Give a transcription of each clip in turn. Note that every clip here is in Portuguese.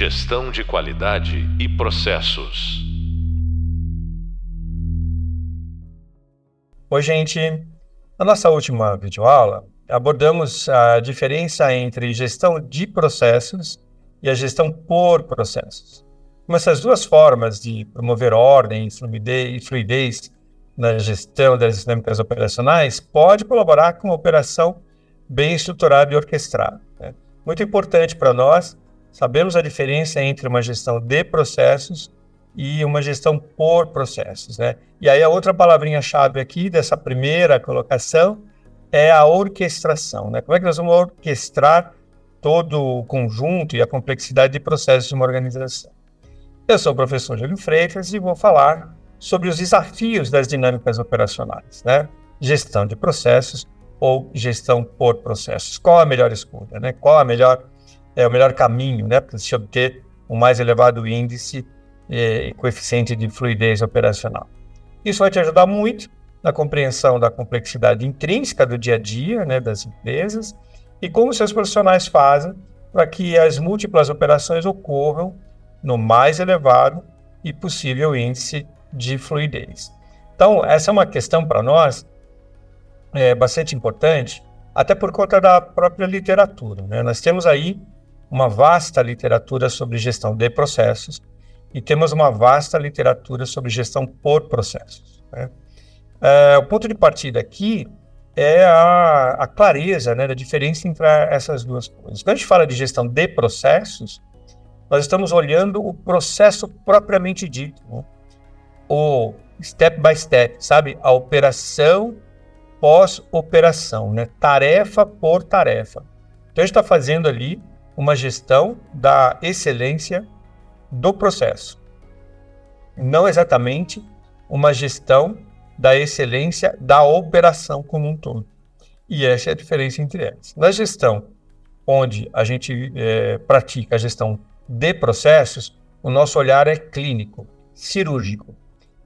Gestão de qualidade e processos. Oi, gente. Na nossa última videoaula, abordamos a diferença entre gestão de processos e a gestão por processos. Como essas duas formas de promover ordem e fluidez na gestão das dinâmicas operacionais pode colaborar com uma operação bem estruturada e orquestrada. Né? Muito importante para nós Sabemos a diferença entre uma gestão de processos e uma gestão por processos, né? E aí a outra palavrinha-chave aqui dessa primeira colocação é a orquestração, né? Como é que nós vamos orquestrar todo o conjunto e a complexidade de processos de uma organização? Eu sou o professor Júlio Freitas e vou falar sobre os desafios das dinâmicas operacionais, né? Gestão de processos ou gestão por processos. Qual a melhor escolha, né? Qual a melhor é o melhor caminho né, para se obter um mais elevado índice e coeficiente de fluidez operacional. Isso vai te ajudar muito na compreensão da complexidade intrínseca do dia a dia né, das empresas e como seus profissionais fazem para que as múltiplas operações ocorram no mais elevado e possível índice de fluidez. Então, essa é uma questão para nós é, bastante importante, até por conta da própria literatura. Né? Nós temos aí uma vasta literatura sobre gestão de processos e temos uma vasta literatura sobre gestão por processos. Né? É, o ponto de partida aqui é a, a clareza né, da diferença entre essas duas coisas. Quando a gente fala de gestão de processos, nós estamos olhando o processo propriamente dito, né? o step by step, sabe? A operação pós-operação, né? tarefa por tarefa. Então a gente está fazendo ali uma gestão da excelência do processo, não exatamente uma gestão da excelência da operação como um todo. E essa é a diferença entre elas. Na gestão, onde a gente é, pratica a gestão de processos, o nosso olhar é clínico, cirúrgico.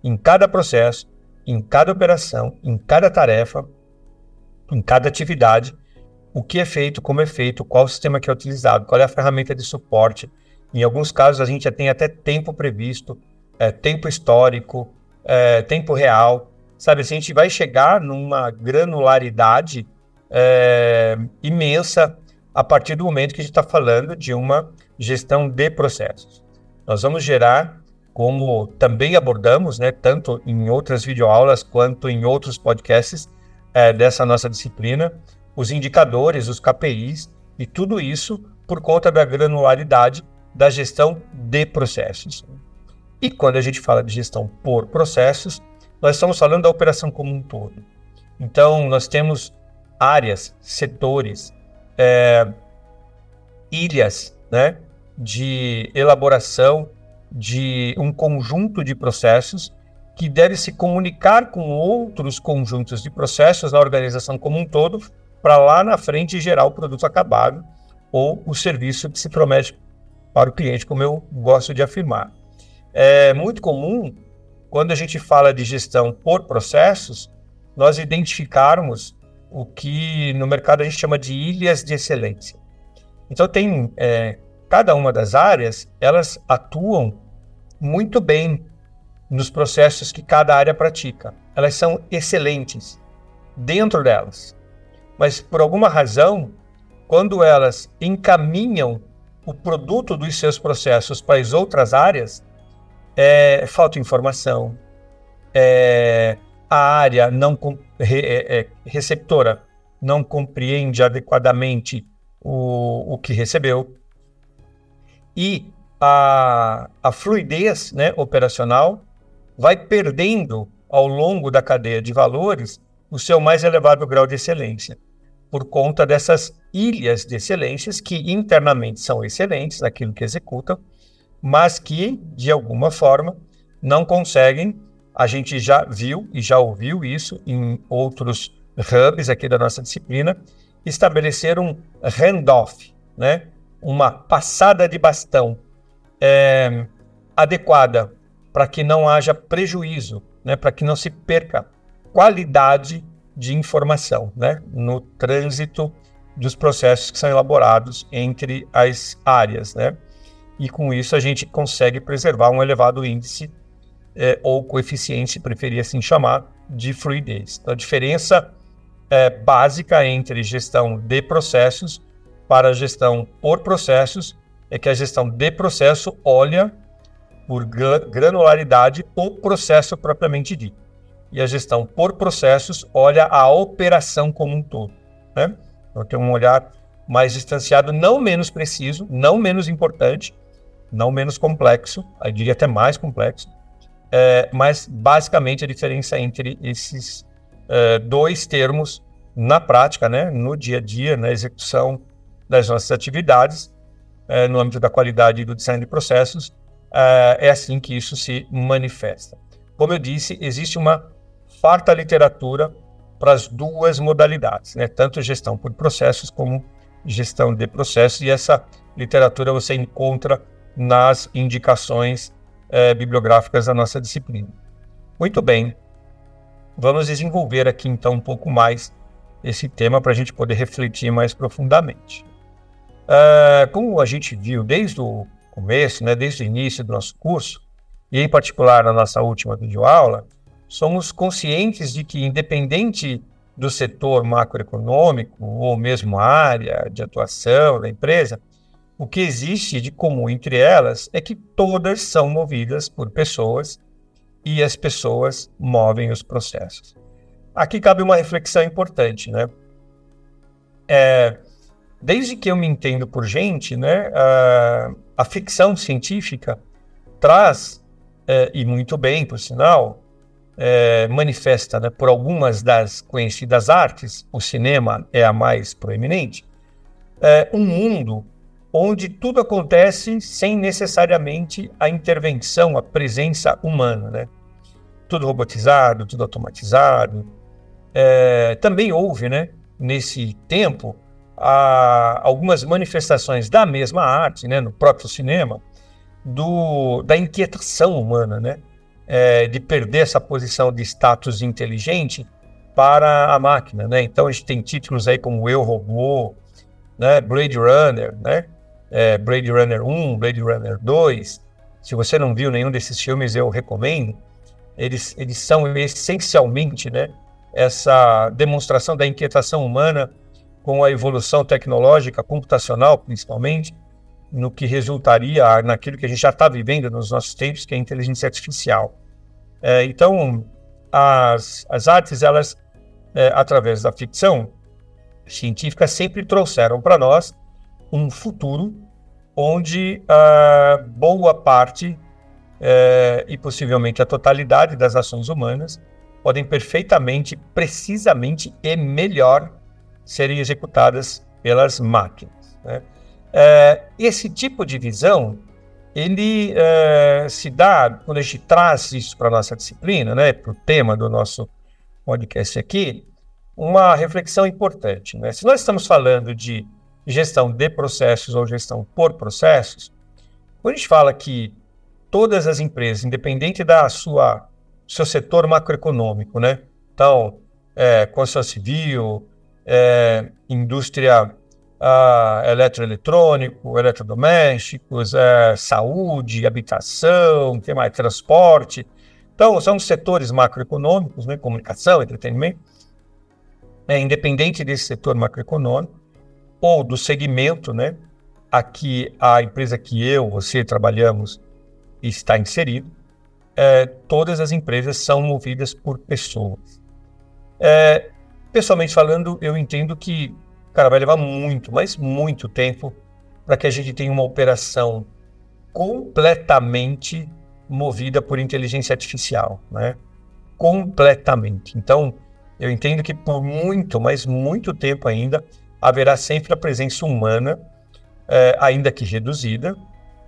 Em cada processo, em cada operação, em cada tarefa, em cada atividade, o que é feito, como é feito, qual sistema que é utilizado, qual é a ferramenta de suporte. Em alguns casos, a gente já tem até tempo previsto, é, tempo histórico, é, tempo real. Sabe, assim, a gente vai chegar numa granularidade é, imensa a partir do momento que a gente está falando de uma gestão de processos. Nós vamos gerar, como também abordamos, né, tanto em outras videoaulas quanto em outros podcasts é, dessa nossa disciplina, os indicadores, os KPIs e tudo isso por conta da granularidade da gestão de processos. E quando a gente fala de gestão por processos, nós estamos falando da operação como um todo. Então, nós temos áreas, setores, é, ilhas né, de elaboração de um conjunto de processos que deve se comunicar com outros conjuntos de processos na organização como um todo para lá na frente gerar o produto acabado ou o serviço que se promete para o cliente, como eu gosto de afirmar. É muito comum, quando a gente fala de gestão por processos, nós identificarmos o que no mercado a gente chama de ilhas de excelência. Então, tem é, cada uma das áreas, elas atuam muito bem nos processos que cada área pratica. Elas são excelentes dentro delas mas por alguma razão, quando elas encaminham o produto dos seus processos para as outras áreas, é, falta informação, é, a área não re, é, é, receptora não compreende adequadamente o, o que recebeu. E a, a fluidez né, operacional vai perdendo ao longo da cadeia de valores o seu mais elevado grau de excelência, por conta dessas ilhas de excelências que internamente são excelentes naquilo que executam, mas que, de alguma forma, não conseguem. A gente já viu e já ouviu isso em outros hubs aqui da nossa disciplina, estabelecer um handoff, né? uma passada de bastão é, adequada para que não haja prejuízo, né? para que não se perca qualidade de informação né, no trânsito dos processos que são elaborados entre as áreas. Né? e com isso a gente consegue preservar um elevado índice é, ou coeficiente, se preferir assim chamar, de fluidez. Então, a diferença é, básica entre gestão de processos para gestão por processos é que a gestão de processo olha por granularidade o processo propriamente dito. E a gestão por processos olha a operação como um todo. Né? Então tem um olhar mais distanciado, não menos preciso, não menos importante, não menos complexo, eu diria até mais complexo, é, mas basicamente a diferença entre esses é, dois termos na prática, né, no dia a dia, na execução das nossas atividades, é, no âmbito da qualidade e do design de processos, é, é assim que isso se manifesta. Como eu disse, existe uma farta literatura para as duas modalidades, né? tanto gestão por processos como gestão de processos, e essa literatura você encontra nas indicações é, bibliográficas da nossa disciplina. Muito bem, vamos desenvolver aqui então um pouco mais esse tema para a gente poder refletir mais profundamente. É, como a gente viu desde o começo, né, desde o início do nosso curso, e em particular na nossa última videoaula, somos conscientes de que, independente do setor macroeconômico ou mesmo área de atuação da empresa, o que existe de comum entre elas é que todas são movidas por pessoas e as pessoas movem os processos. Aqui cabe uma reflexão importante, né? É, desde que eu me entendo por gente, né, a, a ficção científica traz, é, e muito bem, por sinal, é, manifesta né, por algumas das conhecidas artes, o cinema é a mais proeminente, é, um mundo onde tudo acontece sem necessariamente a intervenção, a presença humana. Né? Tudo robotizado, tudo automatizado. É, também houve, né, nesse tempo, a, algumas manifestações da mesma arte, né, no próprio cinema, do, da inquietação humana, né? É, de perder essa posição de status inteligente para a máquina, né? Então a gente tem títulos aí como Eu Robô, né? Blade Runner, né? É, Blade Runner 1, Blade Runner 2. Se você não viu nenhum desses filmes, eu recomendo. Eles, eles são essencialmente, né? Essa demonstração da inquietação humana com a evolução tecnológica, computacional principalmente, no que resultaria naquilo que a gente já está vivendo nos nossos tempos, que é a inteligência artificial. É, então, as, as artes, elas, é, através da ficção científica, sempre trouxeram para nós um futuro onde a boa parte é, e possivelmente a totalidade das ações humanas podem perfeitamente, precisamente e melhor serem executadas pelas máquinas. Né? É, esse tipo de visão, ele é, se dá, quando a gente traz isso para nossa disciplina, né, para o tema do nosso podcast aqui, uma reflexão importante. Né? Se nós estamos falando de gestão de processos ou gestão por processos, quando a gente fala que todas as empresas, independente da sua seu setor macroeconômico, né? Então, é, construção civil, é, indústria uh, eletroeletrônico, eletrodomésticos, uh, saúde, habitação, tem mais transporte. Então, são setores macroeconômicos, né, comunicação, entretenimento. É, independente desse setor macroeconômico ou do segmento, né, aqui a empresa que eu, você trabalhamos está inserido, é, todas as empresas são movidas por pessoas. É, pessoalmente falando, eu entendo que Cara, vai levar muito, mas muito tempo para que a gente tenha uma operação completamente movida por inteligência artificial, né? Completamente. Então, eu entendo que por muito, mas muito tempo ainda, haverá sempre a presença humana, é, ainda que reduzida,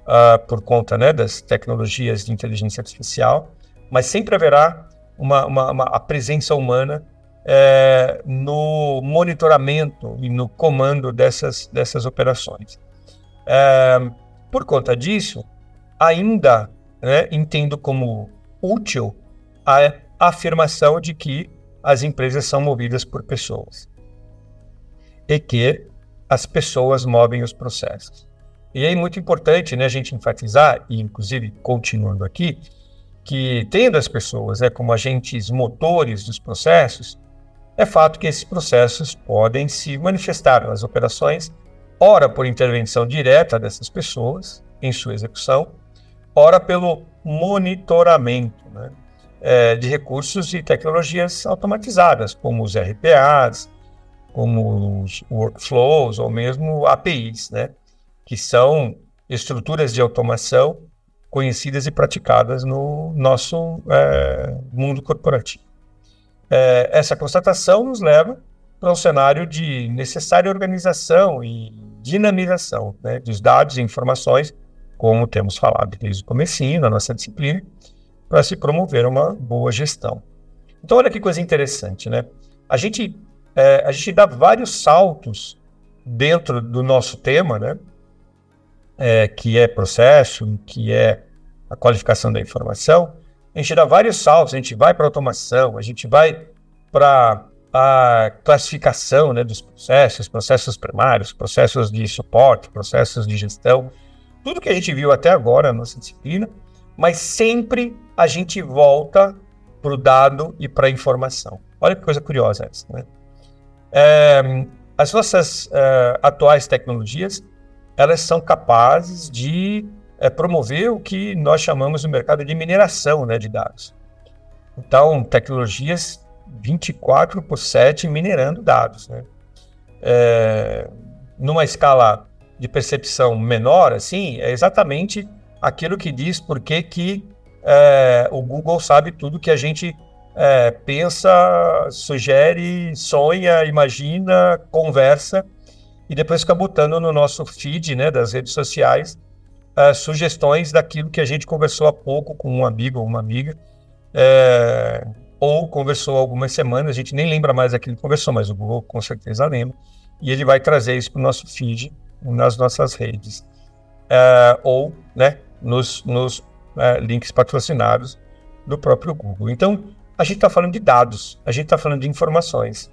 uh, por conta né, das tecnologias de inteligência artificial, mas sempre haverá uma, uma, uma a presença humana é, no monitoramento e no comando dessas, dessas operações. É, por conta disso, ainda né, entendo como útil a afirmação de que as empresas são movidas por pessoas e que as pessoas movem os processos. E é muito importante né, a gente enfatizar, e inclusive continuando aqui, que tendo as pessoas né, como agentes motores dos processos, é fato que esses processos podem se manifestar nas operações, ora por intervenção direta dessas pessoas em sua execução, ora pelo monitoramento né, é, de recursos e tecnologias automatizadas, como os RPAs, como os workflows ou mesmo APIs, né, que são estruturas de automação conhecidas e praticadas no nosso é, mundo corporativo. É, essa constatação nos leva para um cenário de necessária organização e dinamização né, dos dados e informações, como temos falado desde o comecinho na nossa disciplina, para se promover uma boa gestão. Então, olha que coisa interessante, né? A gente, é, a gente dá vários saltos dentro do nosso tema, né? É, que é processo, que é a qualificação da informação. A gente dá vários saltos, a gente vai para automação, a gente vai para a classificação né, dos processos, processos primários, processos de suporte, processos de gestão, tudo que a gente viu até agora na nossa disciplina, mas sempre a gente volta para o dado e para a informação. Olha que coisa curiosa essa. Né? É, as nossas é, atuais tecnologias, elas são capazes de é, promover o que nós chamamos no mercado de mineração né, de dados. Então, tecnologias 24 por 7 minerando dados. Né? É, numa escala de percepção menor, assim, é exatamente aquilo que diz por que, é, o Google sabe tudo que a gente é, pensa, sugere, sonha, imagina, conversa e depois fica botando no nosso feed né, das redes sociais sugestões daquilo que a gente conversou há pouco com um amigo ou uma amiga, é, ou conversou algumas semanas, a gente nem lembra mais daquilo que conversou, mas o Google com certeza lembra, e ele vai trazer isso para o nosso feed nas nossas redes. É, ou né, nos, nos é, links patrocinados do próprio Google. Então, a gente está falando de dados, a gente está falando de informações.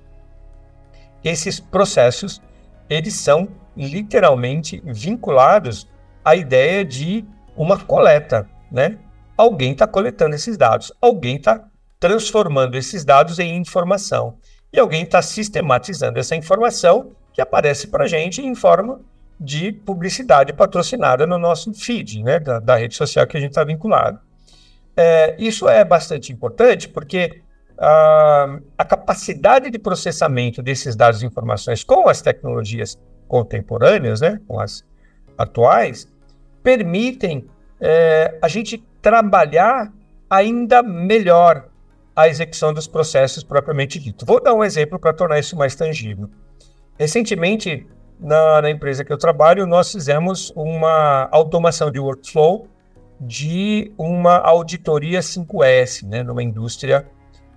Esses processos, eles são literalmente vinculados à ideia de uma coleta, né? Alguém está coletando esses dados, alguém está transformando esses dados em informação e alguém está sistematizando essa informação que aparece para a gente em forma de publicidade patrocinada no nosso feed, né, da, da rede social que a gente está vinculado. É, isso é bastante importante porque a, a capacidade de processamento desses dados e informações com as tecnologias contemporâneas, né, com as atuais, permitem é, a gente trabalhar ainda melhor a execução dos processos propriamente dito. Vou dar um exemplo para tornar isso mais tangível. Recentemente, na, na, empresa que eu trabalho, nós fizemos uma automação de workflow de uma auditoria 5S, né, numa indústria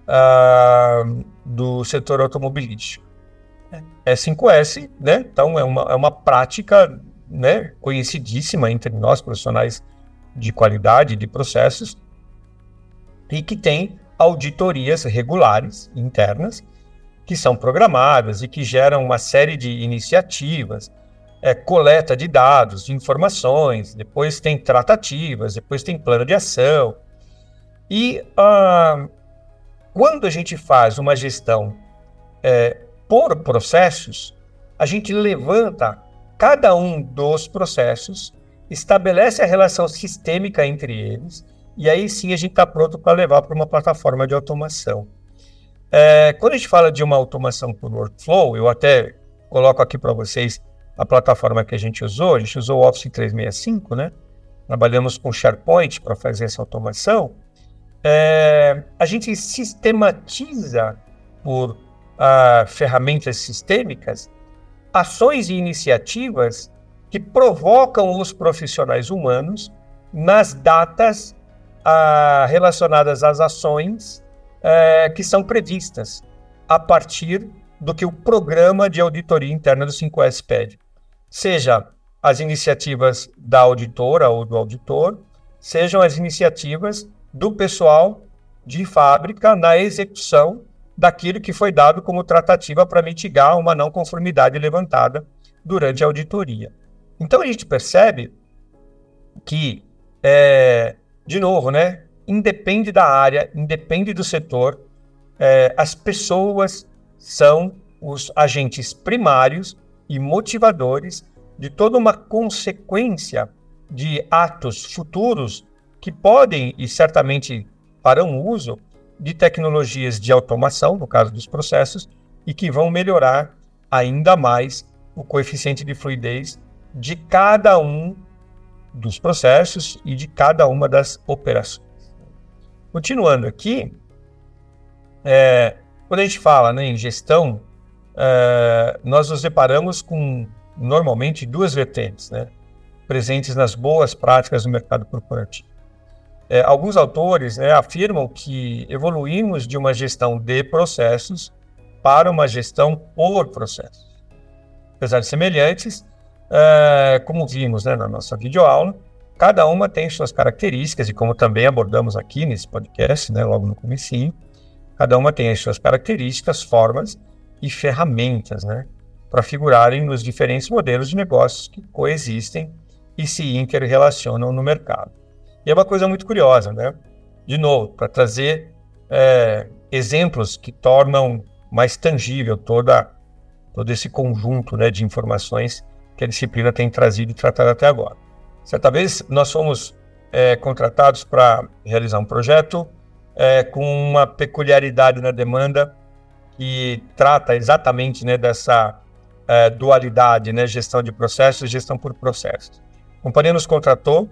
uh, do setor automobilístico. É 5S, né? Então é uma, é uma prática né, conhecidíssima entre nós, profissionais de qualidade de processos, e que tem auditorias regulares internas que são programadas e que geram uma série de iniciativas, é, coleta de dados, de informações, depois tem tratativas, depois tem plano de ação. E ah, quando a gente faz uma gestão é, por processos, a gente levanta cada um dos processos, estabelece a relação sistêmica entre eles, e aí sim a gente está pronto para levar para uma plataforma de automação. É, quando a gente fala de uma automação por workflow, eu até coloco aqui para vocês a plataforma que a gente usou. A gente usou o Office 365, né? Trabalhamos com SharePoint para fazer essa automação. É, a gente sistematiza por ah, ferramentas sistêmicas ações e iniciativas que provocam os profissionais humanos nas datas ah, relacionadas às ações é, que são previstas a partir do que o programa de auditoria interna do 5S pede. Seja as iniciativas da auditora ou do auditor, sejam as iniciativas do pessoal de fábrica na execução daquilo que foi dado como tratativa para mitigar uma não conformidade levantada durante a auditoria. Então a gente percebe que, é, de novo, né, independe da área, independe do setor, é, as pessoas são os agentes primários e motivadores de toda uma consequência de atos futuros que podem e certamente farão uso de tecnologias de automação, no caso dos processos, e que vão melhorar ainda mais o coeficiente de fluidez de cada um dos processos e de cada uma das operações. Continuando aqui, é, quando a gente fala né, em gestão, é, nós nos deparamos com normalmente duas vertentes, né, presentes nas boas práticas do mercado corporativo. É, alguns autores né, afirmam que evoluímos de uma gestão de processos para uma gestão por processos. Apesar de semelhantes, é, como vimos né, na nossa videoaula, cada uma tem suas características e como também abordamos aqui nesse podcast, né, logo no comecinho, cada uma tem as suas características, formas e ferramentas, né, para figurarem nos diferentes modelos de negócios que coexistem e se interrelacionam no mercado. E é uma coisa muito curiosa, né? De novo, para trazer é, exemplos que tornam mais tangível toda, todo esse conjunto né, de informações que a disciplina tem trazido e tratado até agora. Certa vez nós fomos é, contratados para realizar um projeto é, com uma peculiaridade na demanda que trata exatamente né, dessa é, dualidade, né, gestão de processos e gestão por processos. A companhia nos contratou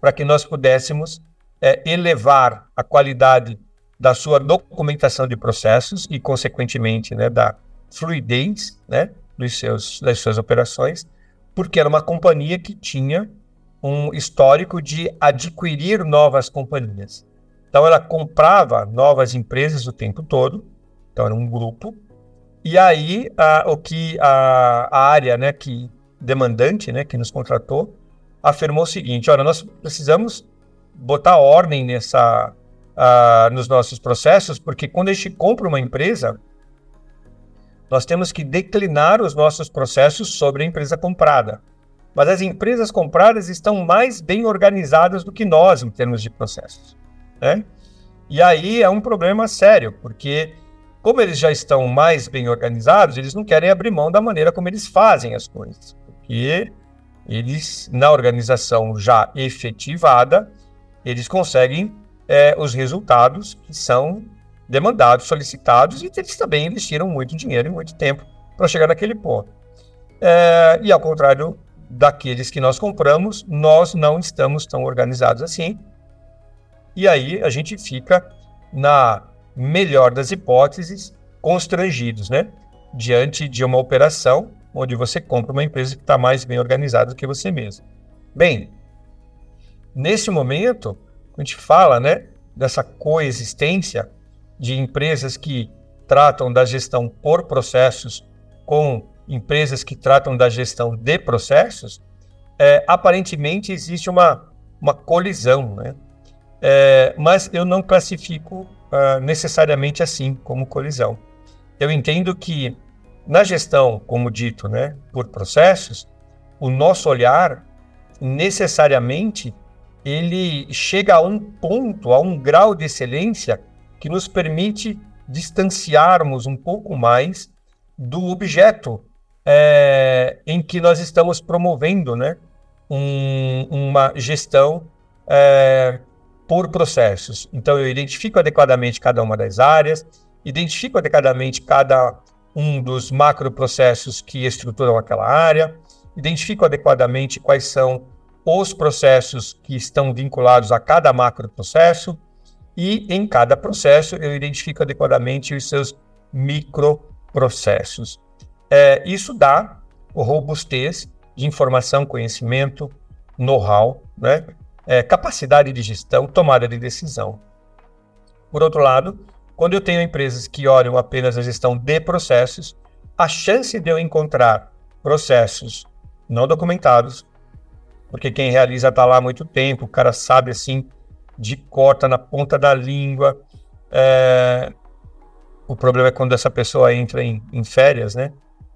para que nós pudéssemos é, elevar a qualidade da sua documentação de processos e, consequentemente, né, da fluidez né, dos seus, das suas operações, porque era uma companhia que tinha um histórico de adquirir novas companhias. Então, ela comprava novas empresas o tempo todo, então era um grupo, e aí a, o que a, a área né, que demandante, né, que nos contratou, afirmou o seguinte: olha, nós precisamos botar ordem nessa, uh, nos nossos processos, porque quando a gente compra uma empresa, nós temos que declinar os nossos processos sobre a empresa comprada. Mas as empresas compradas estão mais bem organizadas do que nós em termos de processos. Né? E aí é um problema sério, porque como eles já estão mais bem organizados, eles não querem abrir mão da maneira como eles fazem as coisas. Porque eles, na organização já efetivada, eles conseguem é, os resultados que são demandados, solicitados, e eles também investiram muito dinheiro e muito tempo para chegar naquele ponto. É, e ao contrário daqueles que nós compramos, nós não estamos tão organizados assim. E aí a gente fica, na melhor das hipóteses, constrangidos, né? Diante de uma operação onde você compra uma empresa que está mais bem organizada do que você mesmo. Bem, nesse momento, a gente fala né, dessa coexistência de empresas que tratam da gestão por processos com empresas que tratam da gestão de processos, é, aparentemente existe uma, uma colisão, né? É, mas eu não classifico uh, necessariamente assim como colisão. Eu entendo que na gestão, como dito, né, por processos, o nosso olhar necessariamente ele chega a um ponto, a um grau de excelência que nos permite distanciarmos um pouco mais do objeto é, em que nós estamos promovendo né, um, uma gestão é, por processos. Então, eu identifico adequadamente cada uma das áreas, identifico adequadamente cada um dos macroprocessos que estruturam aquela área, identifico adequadamente quais são os processos que estão vinculados a cada macroprocesso e em cada processo eu identifico adequadamente os seus microprocessos. É, isso dá robustez de informação, conhecimento, know-how, né? É, capacidade de gestão, tomada de decisão. Por outro lado, quando eu tenho empresas que olham apenas a gestão de processos, a chance de eu encontrar processos não documentados, porque quem realiza está lá há muito tempo, o cara sabe assim, de corta na ponta da língua. É... O problema é quando essa pessoa entra em, em férias, né?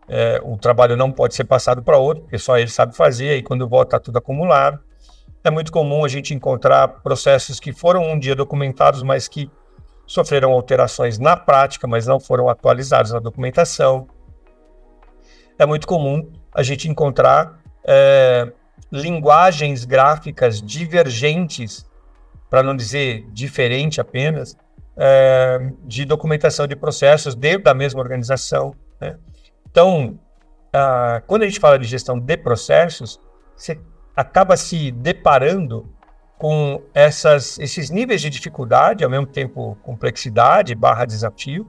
é, o trabalho não pode ser passado para outro, porque só ele sabe fazer, e quando volta está tudo acumulado. É muito comum a gente encontrar processos que foram um dia documentados, mas que sofreram alterações na prática, mas não foram atualizados na documentação. É muito comum a gente encontrar é, linguagens gráficas divergentes, para não dizer diferente apenas, é, de documentação de processos dentro da mesma organização. Né? Então, ah, quando a gente fala de gestão de processos, você acaba se deparando com essas, esses níveis de dificuldade, ao mesmo tempo complexidade barra desafio,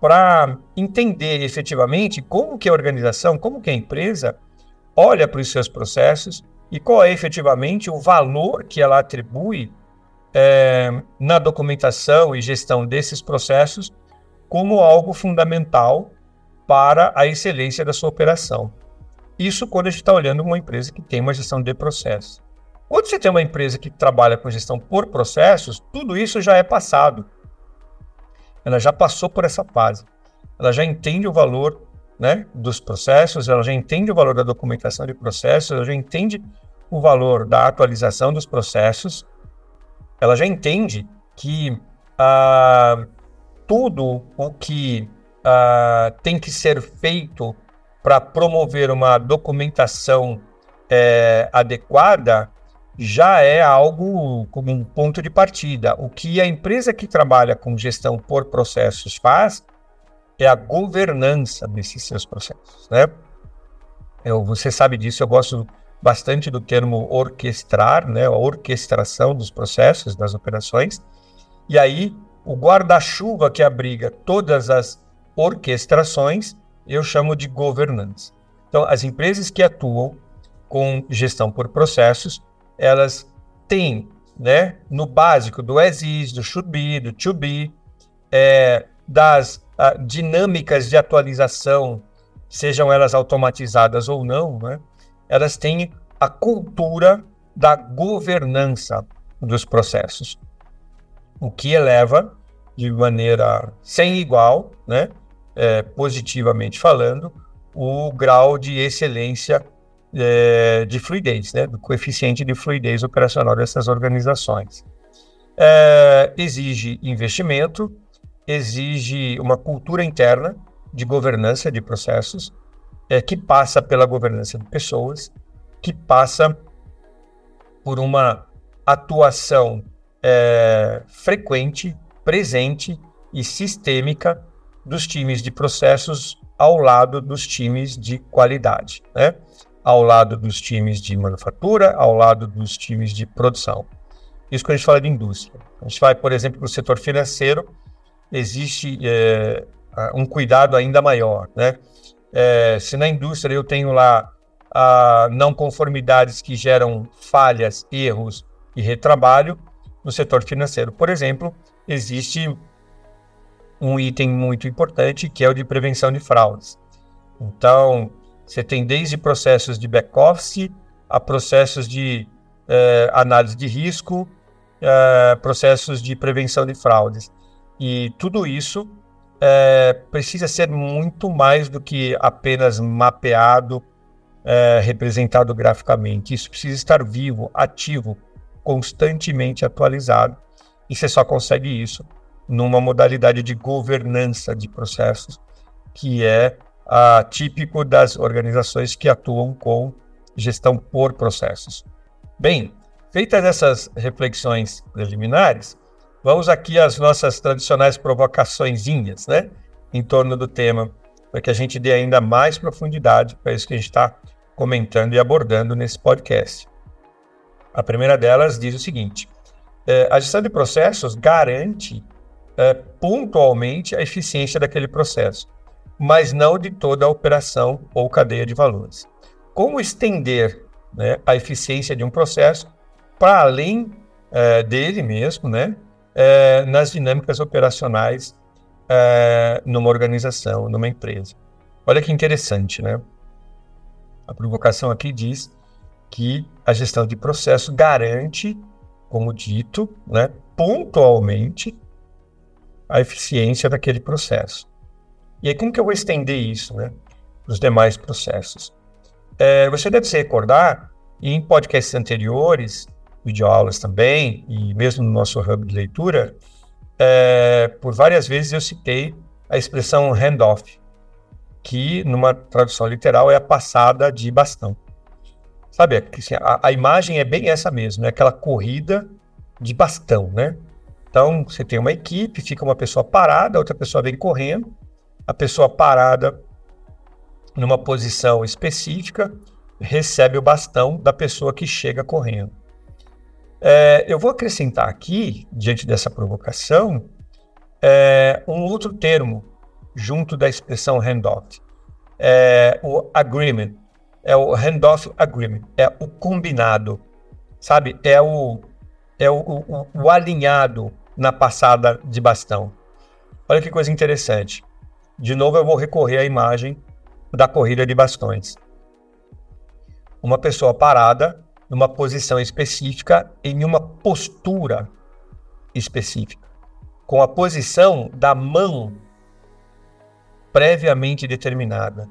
para entender efetivamente como que a organização, como que a empresa olha para os seus processos e qual é efetivamente o valor que ela atribui é, na documentação e gestão desses processos como algo fundamental para a excelência da sua operação. Isso quando a gente está olhando uma empresa que tem uma gestão de processos. Quando você tem uma empresa que trabalha com gestão por processos, tudo isso já é passado. Ela já passou por essa fase. Ela já entende o valor né, dos processos, ela já entende o valor da documentação de processos, ela já entende o valor da atualização dos processos, ela já entende que ah, tudo o que ah, tem que ser feito para promover uma documentação é, adequada já é algo como um ponto de partida. O que a empresa que trabalha com gestão por processos faz é a governança desses seus processos, né? Eu, você sabe disso, eu gosto bastante do termo orquestrar, né? A orquestração dos processos, das operações. E aí, o guarda-chuva que abriga todas as orquestrações, eu chamo de governança. Então, as empresas que atuam com gestão por processos elas têm, né, no básico do as is, do should be, do to be, é, das uh, dinâmicas de atualização, sejam elas automatizadas ou não, né, elas têm a cultura da governança dos processos, o que eleva de maneira sem igual, né, é, positivamente falando, o grau de excelência é, de fluidez, né, do coeficiente de fluidez operacional dessas organizações. É, exige investimento, exige uma cultura interna de governança de processos, é, que passa pela governança de pessoas, que passa por uma atuação é, frequente, presente e sistêmica dos times de processos ao lado dos times de qualidade. Né? Ao lado dos times de manufatura, ao lado dos times de produção. Isso quando a gente fala de indústria. A gente vai, por exemplo, para o setor financeiro, existe é, um cuidado ainda maior. Né? É, se na indústria eu tenho lá a não conformidades que geram falhas, erros e retrabalho, no setor financeiro, por exemplo, existe um item muito importante que é o de prevenção de fraudes. Então, você tem desde processos de back-office a processos de eh, análise de risco, eh, processos de prevenção de fraudes. E tudo isso eh, precisa ser muito mais do que apenas mapeado, representado graficamente. Isso precisa estar vivo, ativo, constantemente atualizado. E você só consegue isso numa modalidade de governança de processos, que é uh, típico das organizações que atuam com gestão por processos. Bem, feitas essas reflexões preliminares, vamos aqui às nossas tradicionais provocaçõezinhas, né, em torno do tema, para que a gente dê ainda mais profundidade para isso que a gente está comentando e abordando nesse podcast. A primeira delas diz o seguinte: é, a gestão de processos garante é, pontualmente a eficiência daquele processo mas não de toda a operação ou cadeia de valores. Como estender né, a eficiência de um processo para além é, dele mesmo, né, é, nas dinâmicas operacionais é, numa organização, numa empresa. Olha que interessante, né? A provocação aqui diz que a gestão de processo garante, como dito, né, pontualmente a eficiência daquele processo. E aí, como que eu vou estender isso, né? os demais processos. É, você deve se recordar, em podcasts anteriores, videoaulas também, e mesmo no nosso hub de leitura, é, por várias vezes eu citei a expressão handoff, que numa tradução literal é a passada de bastão. Sabe, assim, a, a imagem é bem essa mesmo, é aquela corrida de bastão, né? Então, você tem uma equipe, fica uma pessoa parada, outra pessoa vem correndo, a pessoa parada numa posição específica recebe o bastão da pessoa que chega correndo. É, eu vou acrescentar aqui, diante dessa provocação, é, um outro termo junto da expressão handoff. É o agreement. É o handoff agreement. É o combinado. Sabe? É o, é o, o, o alinhado na passada de bastão. Olha que coisa interessante. De novo, eu vou recorrer à imagem da corrida de bastões. Uma pessoa parada numa posição específica, em uma postura específica, com a posição da mão previamente determinada,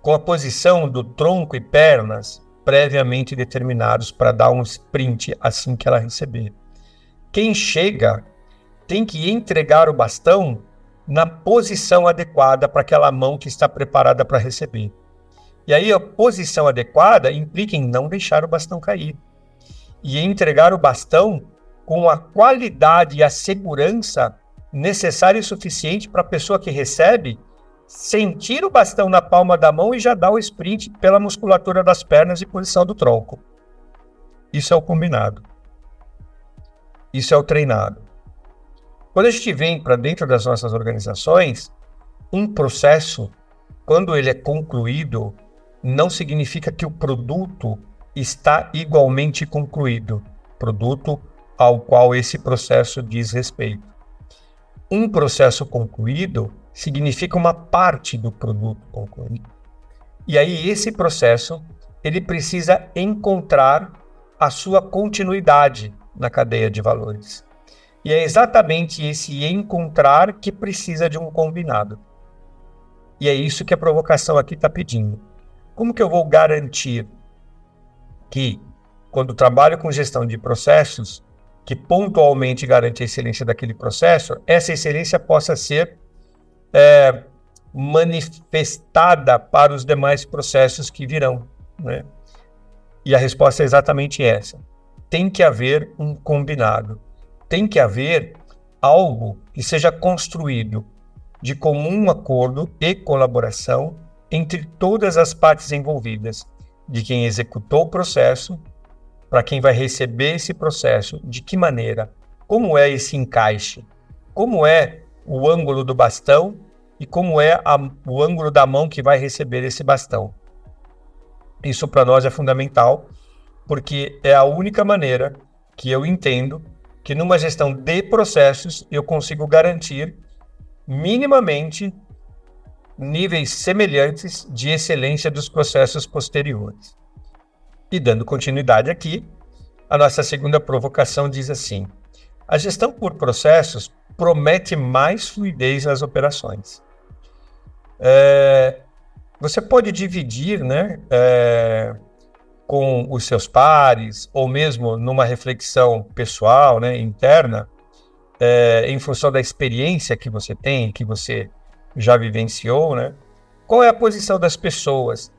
com a posição do tronco e pernas previamente determinados para dar um sprint assim que ela receber. Quem chega tem que entregar o bastão na posição adequada para aquela mão que está preparada para receber. E aí a posição adequada implica em não deixar o bastão cair e entregar o bastão com a qualidade e a segurança necessária e suficiente para a pessoa que recebe sentir o bastão na palma da mão e já dar o sprint pela musculatura das pernas e posição do tronco. Isso é o combinado. Isso é o treinado. Quando a gente vem para dentro das nossas organizações, um processo, quando ele é concluído, não significa que o produto está igualmente concluído, produto ao qual esse processo diz respeito. Um processo concluído significa uma parte do produto concluído. E aí esse processo, ele precisa encontrar a sua continuidade na cadeia de valores. E é exatamente esse encontrar que precisa de um combinado. E é isso que a provocação aqui está pedindo. Como que eu vou garantir que, quando trabalho com gestão de processos, que pontualmente garante a excelência daquele processo, essa excelência possa ser é, manifestada para os demais processos que virão. Né? E a resposta é exatamente essa. Tem que haver um combinado. Tem que haver algo que seja construído de comum acordo e colaboração entre todas as partes envolvidas, de quem executou o processo, para quem vai receber esse processo, de que maneira, como é esse encaixe, como é o ângulo do bastão e como é a, o ângulo da mão que vai receber esse bastão. Isso para nós é fundamental, porque é a única maneira que eu entendo que numa gestão de processos eu consigo garantir minimamente níveis semelhantes de excelência dos processos posteriores. E dando continuidade aqui, a nossa segunda provocação diz assim: a gestão por processos promete mais fluidez nas operações. É, você pode dividir né, é, com os seus pares, ou mesmo numa reflexão pessoal, né, interna, é, em função da experiência que você tem, que você já vivenciou, né? Qual é a posição das pessoas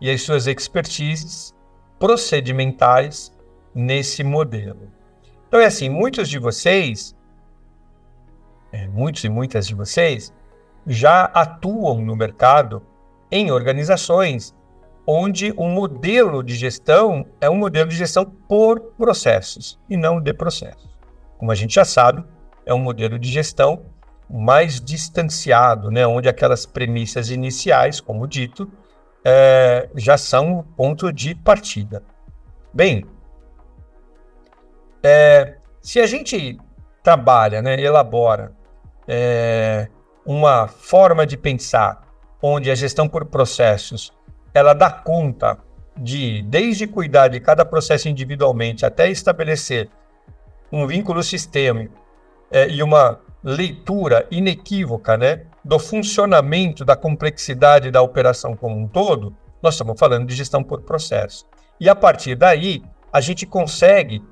e as suas expertises procedimentais nesse modelo? Então é assim, muitos de vocês, é, muitos e muitas de vocês, já atuam no mercado em organizações onde o modelo de gestão é um modelo de gestão por processos e não de processos. Como a gente já sabe, é um modelo de gestão mais distanciado, né, onde aquelas premissas iniciais, como dito, é, já são o ponto de partida. Bem, é, se a gente trabalha, né, elabora é, uma forma de pensar onde a gestão por processos ela dá conta de desde cuidar de cada processo individualmente até estabelecer um vínculo sistêmico é, e uma leitura inequívoca, né, do funcionamento, da complexidade da operação como um todo, nós estamos falando de gestão por processo. E a partir daí, a gente consegue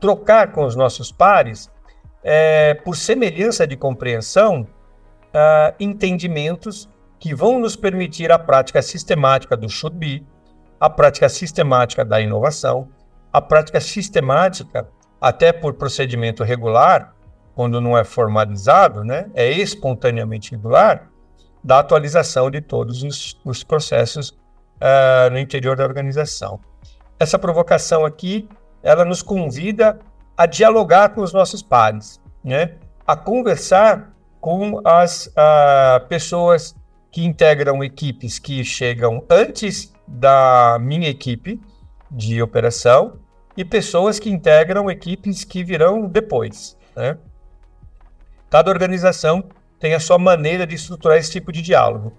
trocar com os nossos pares, é, por semelhança de compreensão, uh, entendimentos que vão nos permitir a prática sistemática do should be, a prática sistemática da inovação, a prática sistemática, até por procedimento regular, quando não é formalizado, né, é espontaneamente regular, da atualização de todos os, os processos uh, no interior da organização. Essa provocação aqui, ela nos convida a dialogar com os nossos pares, né, a conversar com as uh, pessoas que integram equipes que chegam antes da minha equipe de operação e pessoas que integram equipes que virão depois. Né? Cada organização tem a sua maneira de estruturar esse tipo de diálogo.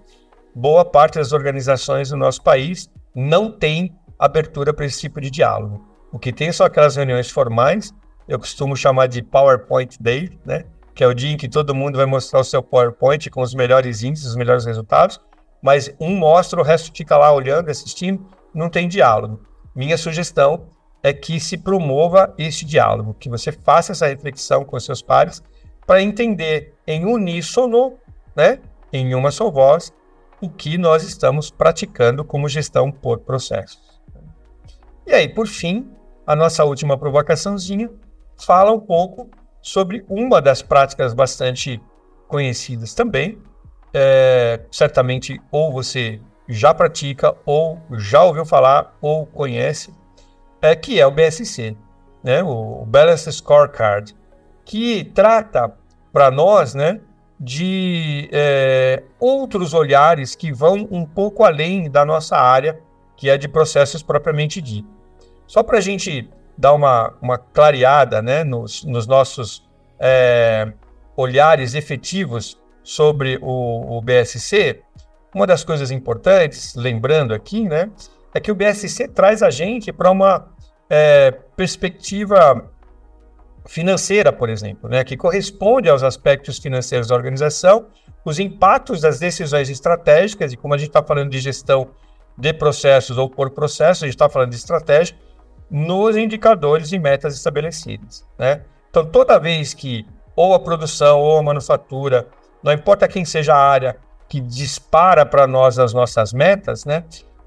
Boa parte das organizações do nosso país não tem abertura para esse tipo de diálogo. O que tem são aquelas reuniões formais, eu costumo chamar de PowerPoint Day, né? Que é o dia em que todo mundo vai mostrar o seu PowerPoint com os melhores índices, os melhores resultados, mas um mostra, o resto fica lá olhando, assistindo, não tem diálogo. Minha sugestão é que se promova esse diálogo, que você faça essa reflexão com seus pares para entender em uníssono, né, em uma só voz, o que nós estamos praticando como gestão por processos. E aí, por fim, a nossa última provocaçãozinha fala um pouco sobre uma das práticas bastante conhecidas também. É, certamente, ou você já pratica, ou já ouviu falar, ou conhece, é, que é o BSC, né? o Balance Scorecard, que trata para nós né, de é, outros olhares que vão um pouco além da nossa área, que é de processos propriamente dito. Só para a gente dar uma, uma clareada né, nos, nos nossos é, olhares efetivos sobre o, o, BSC, uma das coisas importantes, lembrando aqui, né, é que o BSC traz a gente para uma é, perspectiva financeira, por exemplo, né, que corresponde aos aspectos financeiros da organização, os impactos das decisões estratégicas, e como a gente está falando de gestão de processos ou por processos, a gente está falando de estratégia, nos indicadores e metas estabelecidas. Né? Então, toda vez que ou a produção ou a manufatura, não importa quem seja a área que dispara para nós as nossas metas, né,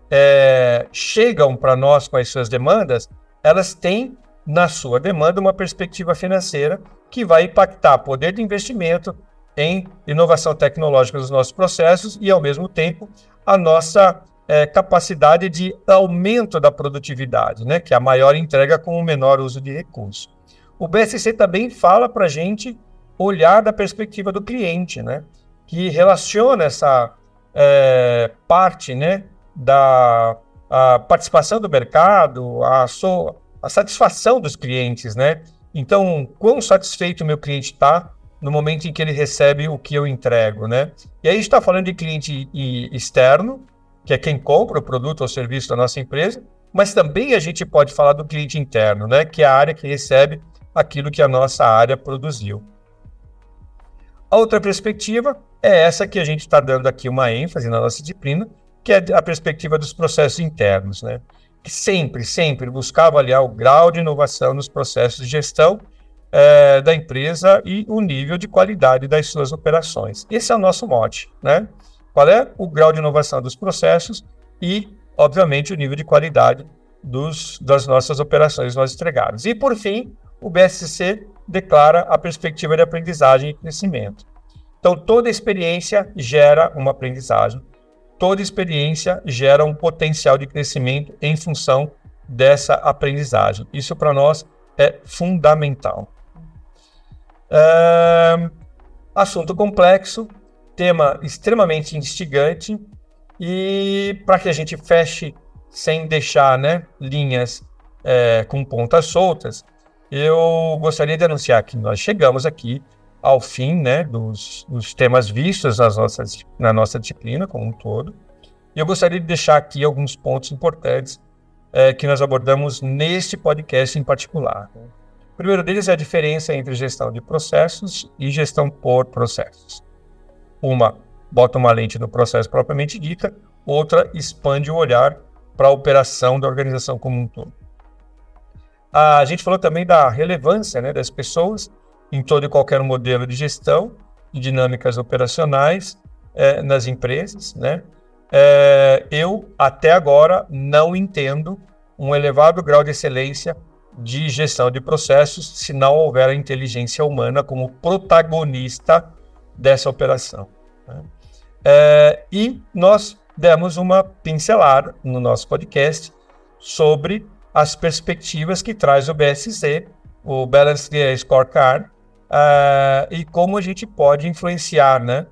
é, chegam para nós com as suas demandas, elas têm na sua demanda uma perspectiva financeira que vai impactar poder de investimento em inovação tecnológica dos nossos processos e, ao mesmo tempo, a nossa é, capacidade de aumento da produtividade, né, que é a maior entrega com o menor uso de recursos. O BSC também fala para a gente olhar da perspectiva do cliente, né, que relaciona essa é, parte né, da participação do mercado, a, so, a satisfação dos clientes. Né? Então, quão satisfeito o meu cliente está no momento em que ele recebe o que eu entrego. Né? E aí está falando de cliente externo, que é quem compra o produto ou serviço da nossa empresa, mas também a gente pode falar do cliente interno, né, que é a área que recebe aquilo que a nossa área produziu. A outra perspectiva é essa que a gente está dando aqui uma ênfase na nossa disciplina, que é a perspectiva dos processos internos, né? que sempre, sempre buscar avaliar o grau de inovação nos processos de gestão é, da empresa e o nível de qualidade das suas operações. Esse é o nosso mote, né? Qual é o grau de inovação dos processos e, obviamente, o nível de qualidade dos, das nossas operações nós entregados. E, por fim, o BSC declara a perspectiva de aprendizagem e crescimento. Então, toda experiência gera uma aprendizagem, toda experiência gera um potencial de crescimento em função dessa aprendizagem. Isso para nós é fundamental. É... Assunto complexo, tema extremamente instigante e para que a gente feche sem deixar né, linhas é, com pontas soltas, eu gostaria de anunciar que nós chegamos aqui ao fim né, dos, dos temas vistos nas nossas, na nossa disciplina como um todo. E eu gostaria de deixar aqui alguns pontos importantes é, que nós abordamos neste podcast em particular. O primeiro deles é a diferença entre gestão de processos e gestão por processos. Uma bota uma lente no processo propriamente dita, outra expande o olhar para a operação da organização como um todo. A gente falou também da relevância né, das pessoas em todo e qualquer modelo de gestão e dinâmicas operacionais é, nas empresas. Né? É, eu, até agora, não entendo um elevado grau de excelência de gestão de processos se não houver a inteligência humana como protagonista dessa operação. Né? É, e nós demos uma pincelada no nosso podcast sobre as perspectivas que traz o BSC, o Balanced Scorecard, uh, e como a gente pode influenciar né,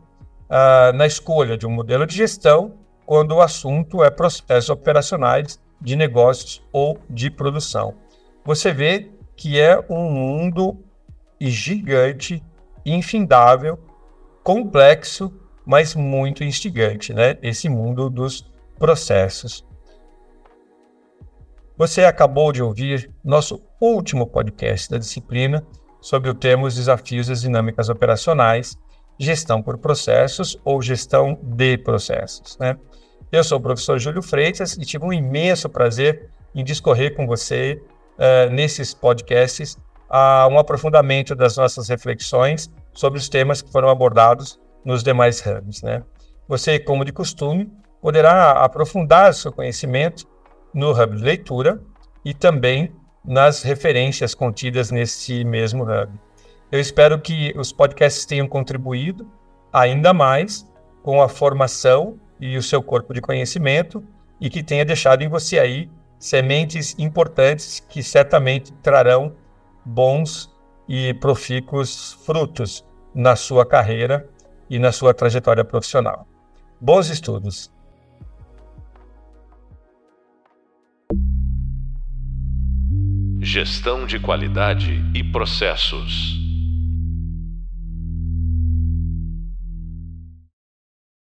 uh, na escolha de um modelo de gestão quando o assunto é processos operacionais de negócios ou de produção. Você vê que é um mundo gigante, infindável, complexo, mas muito instigante, né? Esse mundo dos processos. Você acabou de ouvir nosso último podcast da disciplina sobre o tema Os Desafios das Dinâmicas Operacionais, Gestão por Processos ou Gestão de Processos. Né? Eu sou o professor Júlio Freitas e tive um imenso prazer em discorrer com você uh, nesses podcasts uh, um aprofundamento das nossas reflexões sobre os temas que foram abordados nos demais ramos. Né? Você, como de costume, poderá aprofundar seu conhecimento no Hub de Leitura e também nas referências contidas nesse mesmo Hub. Eu espero que os podcasts tenham contribuído ainda mais com a formação e o seu corpo de conhecimento e que tenha deixado em você aí sementes importantes que certamente trarão bons e profícuos frutos na sua carreira e na sua trajetória profissional. Bons estudos! Gestão de qualidade e processos.